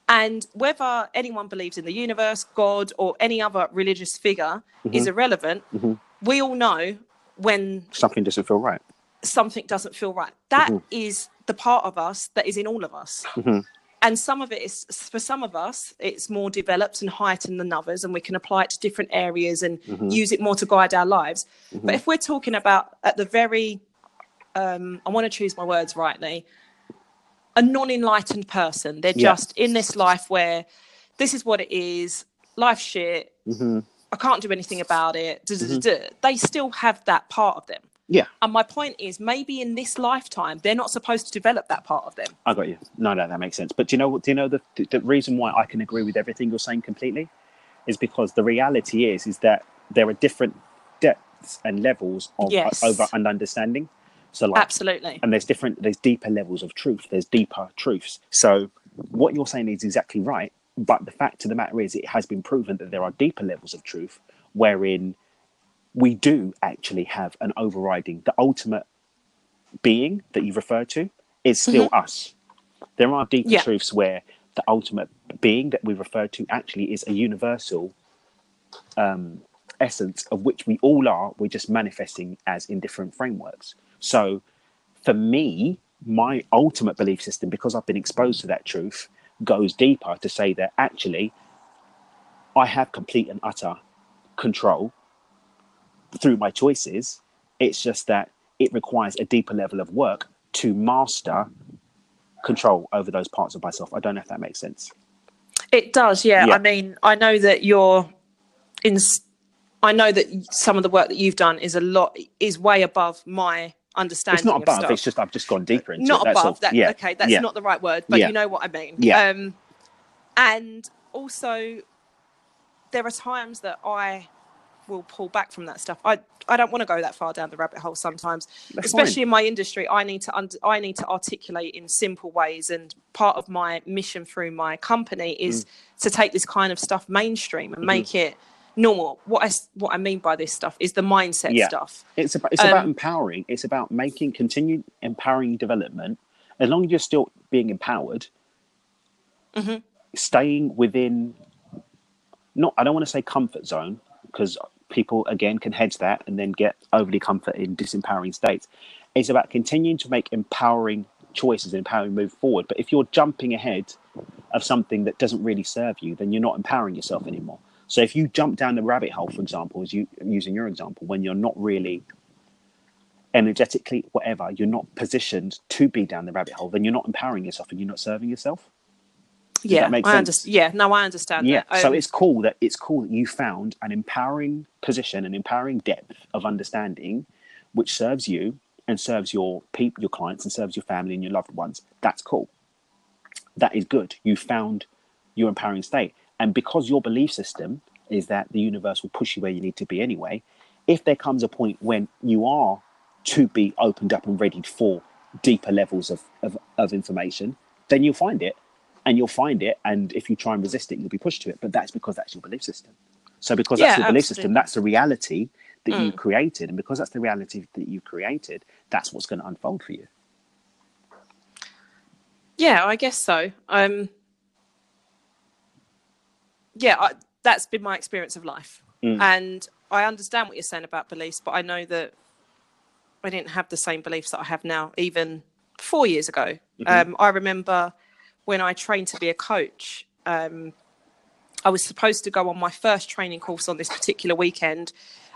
Speaker 3: And whether anyone believes in the universe, God, or any other religious figure
Speaker 4: Mm-hmm.
Speaker 3: is irrelevant. We all know when
Speaker 4: Something doesn't feel right.
Speaker 3: something doesn't feel right. That
Speaker 4: Mm-hmm.
Speaker 3: is the part of us that is in all of us. And some of it is, for some of us, it's more developed and heightened than others, and we can apply it to different areas and
Speaker 4: Mm-hmm.
Speaker 3: use it more to guide our lives. But if we're talking about at the very, um, I want to choose my words rightly, a non enlightened person, they're
Speaker 4: Yeah.
Speaker 3: just in this life where this is what it is, life shit,
Speaker 4: Mm-hmm.
Speaker 3: I can't do anything about it, duh. they still have that part of them.
Speaker 4: Yeah.
Speaker 3: And my point is, maybe in this lifetime, they're not supposed to develop that part of them.
Speaker 4: I got you. No, no, that makes sense. But do you know what? Do you know the, the the reason why I can agree with everything you're saying completely, is because the reality is is that there are different depths and levels of
Speaker 3: Yes.
Speaker 4: over and understanding. So like,
Speaker 3: Absolutely.
Speaker 4: and there's different, there's deeper levels of truth. There's deeper truths. So what you're saying is exactly right. But the fact of the matter is, it has been proven that there are deeper levels of truth wherein we do actually have an overriding, the ultimate being that you've referred to is still us. There are deeper
Speaker 3: Yeah.
Speaker 4: truths where the ultimate being that we refer to actually is a universal um, essence of which we all are. We're just manifesting as in different frameworks. So, for me, my ultimate belief system, because I've been exposed to that truth, goes deeper to say that actually I have complete and utter control through my choices. It's just that it requires a deeper level of work to master control over those parts of myself. I don't know if that makes sense.
Speaker 3: It does, yeah.
Speaker 4: Yeah.
Speaker 3: I mean, I know that you're in. I know that some of the work that you've done is a lot is way above my understanding.
Speaker 4: It's not above.
Speaker 3: stuff.
Speaker 4: It's just I've just gone deeper into
Speaker 3: not
Speaker 4: it. That's
Speaker 3: above.
Speaker 4: all.
Speaker 3: That
Speaker 4: yeah.
Speaker 3: okay? That's
Speaker 4: yeah.
Speaker 3: not the right word, but
Speaker 4: Yeah.
Speaker 3: you know what I mean.
Speaker 4: Yeah.
Speaker 3: Um, and also, there are times that I will pull back from that stuff. I I don't want to go that far down the rabbit hole sometimes,
Speaker 4: That's
Speaker 3: especially
Speaker 4: fine.
Speaker 3: in my industry. I need to under, I need to articulate in simple ways, and part of my mission through my company is
Speaker 4: Mm.
Speaker 3: to take this kind of stuff mainstream
Speaker 4: Mm-hmm.
Speaker 3: and make it normal. What I what I mean by this stuff is the mindset
Speaker 4: Yeah.
Speaker 3: stuff.
Speaker 4: It's about it's about
Speaker 3: Um,
Speaker 4: empowering. It's about making continued empowering development. As long as you're still being empowered,
Speaker 3: Mm-hmm.
Speaker 4: staying within. Not, I don't want to say comfort zone because people again can hedge that and then get overly comfort in disempowering states. It's about continuing to make empowering choices and empowering move forward. But if you're jumping ahead of something that doesn't really serve you, then you're not empowering yourself anymore. So if you jump down the rabbit hole, for example, as you using your example, when you're not really energetically, whatever, you're not positioned to be down the rabbit hole, then you're not empowering yourself and you're not serving yourself.
Speaker 3: yeah,
Speaker 4: that make
Speaker 3: I
Speaker 4: sense?
Speaker 3: understand. Yeah, no, I understand.
Speaker 4: Yeah.
Speaker 3: that.
Speaker 4: so
Speaker 3: Um,
Speaker 4: it's cool that it's cool that you found an empowering position, an empowering depth of understanding, which serves you and serves your people, your clients, and serves your family and your loved ones. That's cool. That is good. You found your empowering state, and because your belief system is that the universe will push you where you need to be anyway. If there comes a point when you are to be opened up and ready for deeper levels of, of, of information, then you'll find it and you'll find it. And if you try and resist it, you'll be pushed to it. But that's because that's your belief system. So because that's
Speaker 3: Yeah,
Speaker 4: your belief system, that's the reality that you
Speaker 3: Mm.
Speaker 4: created. And because that's the reality that you created, that's what's going to unfold for you.
Speaker 3: Yeah, I guess so. Um, yeah, I, that's been my experience of life,
Speaker 4: Mm.
Speaker 3: and I understand what you're saying about beliefs, but I know that I didn't have the same beliefs that I have now, even four years ago. Um, I remember when I trained to be a coach. Um, I was supposed to go on my first training course on this particular weekend,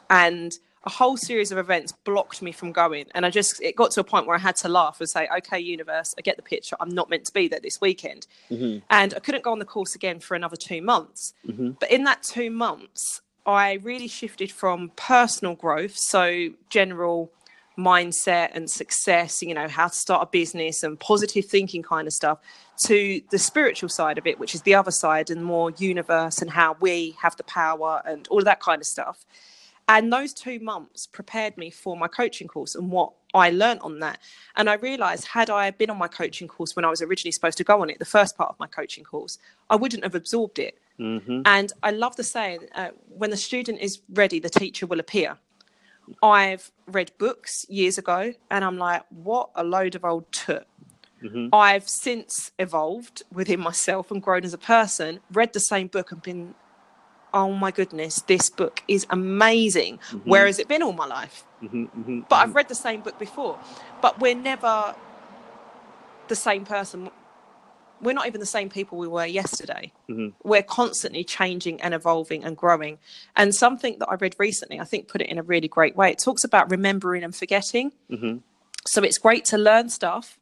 Speaker 3: and a whole series of events blocked me from going. And I just, it got to a point where I had to laugh and say, okay, universe, I get the picture. I'm not meant to be there this weekend. Mm-hmm. And I couldn't go on the course again for another two months. Mm-hmm. But in that two months, I really shifted from personal growth, so general mindset and success, you know, how to start a business and positive thinking kind of stuff, to the spiritual side of it, which is the other side and more universe and how we have the power and all of that kind of stuff. And those two months prepared me for my coaching course and what I learned on that. And I realized, had I been on my coaching course when I was originally supposed to go on it, the first part of my coaching course, I wouldn't have absorbed it. And I love the saying, uh, when the student is ready, the teacher will appear. I've read books years ago and I'm like, what a load of old toot. I've since evolved within myself and grown as a person, read the same book and been, oh my goodness, this book is amazing. Mm-hmm. Where has it been all my life? Mm-hmm, mm-hmm, but I've read the same book before. But we're never the same person. We're not even the same people we were yesterday. We're constantly changing and evolving and growing. And something that I read recently, I think, put it in a really great way. It talks about remembering and forgetting. So it's great to learn stuff,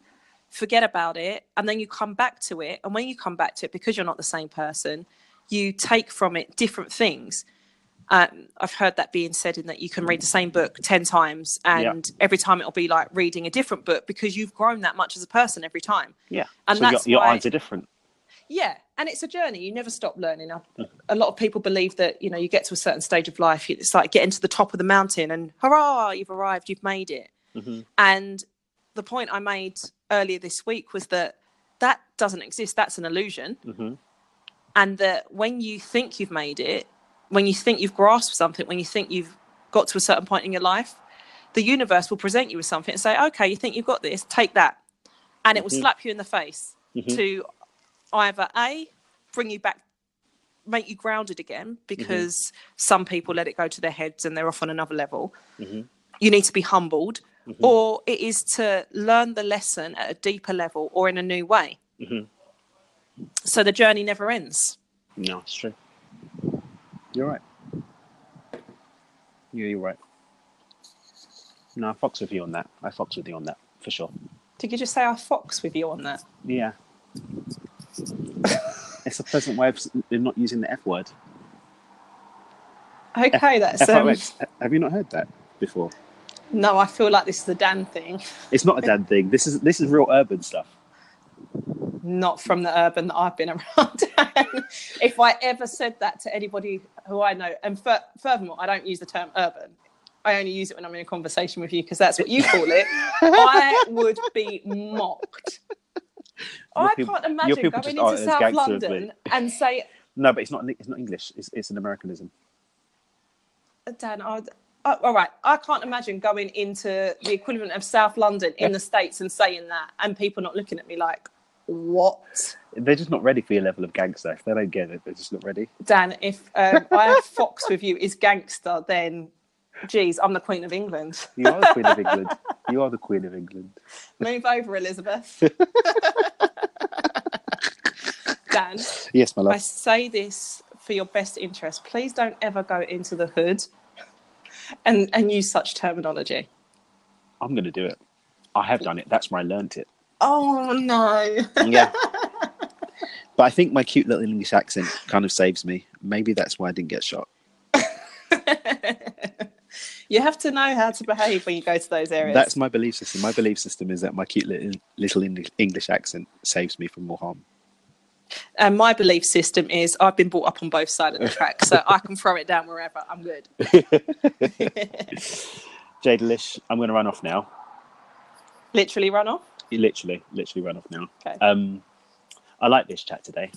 Speaker 3: forget about it, and then you come back to it. And when you come back to it, because you're not the same person, you take from it different things. Um, I've heard that being said in that you can read the same book 10 times and every time it'll be like reading a different book because you've grown that much as a person every time.
Speaker 4: Yeah.
Speaker 3: And
Speaker 4: so
Speaker 3: that's
Speaker 4: your
Speaker 3: why-
Speaker 4: eyes are different.
Speaker 3: Yeah, and it's a journey. You never stop learning. A lot of people believe that you know you get to a certain stage of life, it's like getting to the top of the mountain, and hurrah, you've arrived, you've made it. And the point I made earlier this week was that that doesn't exist. That's an illusion, and that when you think you've made it, when you think you've grasped something, when you think you've got to a certain point in your life, the universe will present you with something and say, "Okay, you think you've got this? Take that," and it will mm-hmm. slap you in the face mm-hmm. to either a bring you back make you grounded again mm-hmm. because some people let it go to their heads and they're off on another level. You need to be humbled. Or it is to learn the lesson at a deeper level or in a new way so the journey never ends
Speaker 4: No, it's true. You're right. Yeah, you're right. No, I fox with you on that. I fox with you on that for sure.
Speaker 3: did you just say i fox with you on that
Speaker 4: Yeah. it's a pleasant way of not using the F word.
Speaker 3: okay that's um.
Speaker 4: Have you not heard that before?
Speaker 3: no i feel like this is a dan thing
Speaker 4: It's not a dad thing. This is this is real urban stuff.
Speaker 3: Not from the urban that I've been around. if I ever said that to anybody who I know, and fur- furthermore, I don't use the term urban. I only use it when I'm in a conversation with you because that's what you call it. I would be mocked. I
Speaker 4: people-
Speaker 3: can't
Speaker 4: your
Speaker 3: imagine going into South
Speaker 4: gangster as me.
Speaker 3: London and say,
Speaker 4: No, but it's not. It's not English. It's, it's an Americanism.
Speaker 3: Uh, Dan, I, I, uh, all right, I can't imagine going into the equivalent of South London in the States and saying that and people not looking at me like, what?
Speaker 4: They're just not ready for your level of gangster. If they don't get it, they're just not ready.
Speaker 3: Dan, if um, I have fox with you is gangster, then geez, I'm the Queen of England.
Speaker 4: You are the Queen of England. You are the Queen of England.
Speaker 3: Move over, Elizabeth. Dan,
Speaker 4: Yes, my love.
Speaker 3: I say this for your best interest. Please don't ever go into the hood and, and use such terminology.
Speaker 4: I'm going to do it. I have done it. That's where I learnt it.
Speaker 3: Oh no.
Speaker 4: Yeah. but I think my cute little English accent kind of saves me. Maybe that's why I didn't get shot.
Speaker 3: you have to know how to behave when you go to those areas.
Speaker 4: That's my belief system. My belief system is that my cute little, little English accent saves me from more harm.
Speaker 3: And my belief system is I've been brought up on both sides of the track, so I can throw it down wherever. I'm good.
Speaker 4: Jade Lish, I'm going to run off now.
Speaker 3: Literally run off.
Speaker 4: Literally, literally run off now.
Speaker 3: Okay.
Speaker 4: Um, I like this chat today.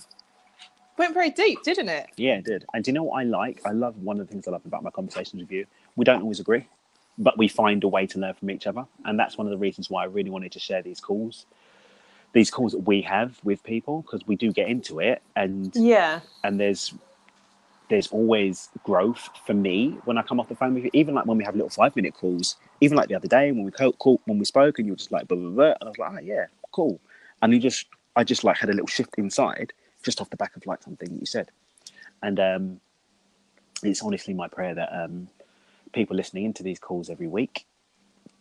Speaker 3: Went very deep, didn't it?
Speaker 4: Yeah, it did. And do you know what I like? I love one of the things I love about my conversations with you. We don't always agree, but we find a way to learn from each other, and that's one of the reasons why I really wanted to share these calls, these calls that we have with people, because we do get into it, and
Speaker 3: Yeah.
Speaker 4: and there's there's always growth for me when I come off the phone with you. Even like when we have little five minute calls, even like the other day when we called, call, when we spoke, and you were just like blah blah blah, and I was like, oh yeah, cool. And you just, I just like had a little shift inside just off the back of like something that you said, and um, it's honestly my prayer that um, people listening into these calls every week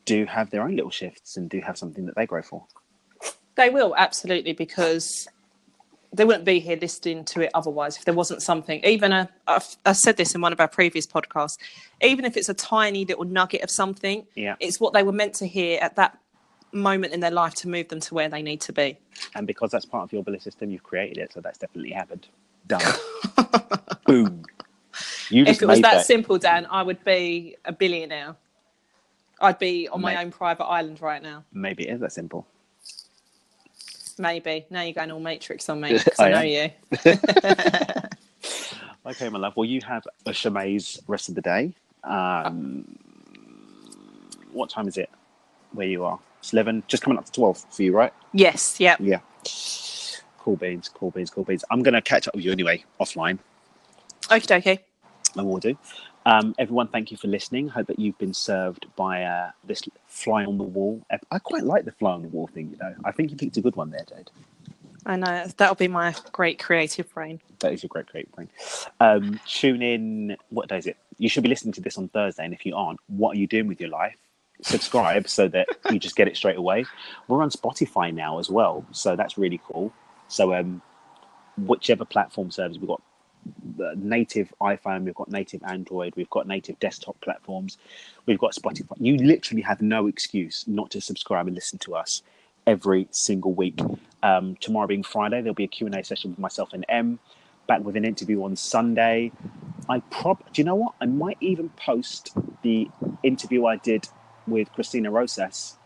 Speaker 4: do have their own little shifts and do have something that they grow for.
Speaker 3: They will absolutely because they wouldn't be here listening to it otherwise if there wasn't something. Even a, I've, I said this in one of our previous podcasts. Even if it's a tiny little nugget of something,
Speaker 4: Yeah.
Speaker 3: it's what they were meant to hear at that moment in their life to move them to where they need to be.
Speaker 4: and because that's part of your belief system, you've created it, so that's definitely happened. Done. Boom. You just
Speaker 3: If it was that,
Speaker 4: that.
Speaker 3: simple, Dan, I would be a billionaire. I'd be on my own private island right now.
Speaker 4: Maybe it is that simple.
Speaker 3: Maybe. Now you're going all Matrix on me 'cause
Speaker 4: I
Speaker 3: I know you.
Speaker 4: Okay, my love. Well, you have a chamaze rest of the day. Um, what time is it where you are? It's 11, just coming up to 12 for you, right?
Speaker 3: Yes, yep.
Speaker 4: Yeah. Cool beans, cool beans, cool beans. I'm going to catch up with you anyway, offline.
Speaker 3: Okay. dokie.
Speaker 4: I will do. Um, everyone, thank you for listening. Hope that you've been served by uh, this fly on the wall. I quite like the fly on the wall thing, you know. I think you picked a good one there, Jade.
Speaker 3: I know. That'll be my great creative brain.
Speaker 4: That is a great, great thing. Um, tune in. What day is it? You should be listening to this on Thursday, and if you aren't, what are you doing with your life? Subscribe so that you just get it straight away. We're on Spotify now as well, so that's really cool. So, um, whichever platform service we've got, native iPhone, we've got native Android, we've got native desktop platforms, we've got Spotify. You literally have no excuse not to subscribe and listen to us every single week. Um, tomorrow being Friday, there'll be a Q&A session with myself and M. Back with an interview on Sunday. I prob do you know what? I might even post the interview I did with Christina Rosas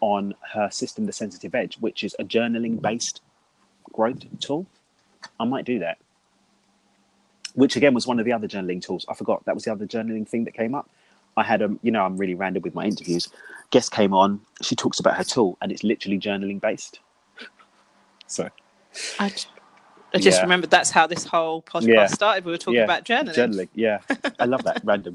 Speaker 4: on her system, The Sensitive Edge, which is a journaling based growth tool. I might do that. Which again was one of the other journaling tools. I forgot that was the other journaling thing that came up. I had a, you know, I'm really random with my interviews. Guest came on, she talks about her tool, and it's literally journaling based. So
Speaker 3: I just
Speaker 4: Yeah.
Speaker 3: remembered that's how this whole podcast
Speaker 4: Yeah.
Speaker 3: started. We were talking
Speaker 4: yeah,
Speaker 3: about journaling.
Speaker 4: Journaling, yeah, I love that. Random.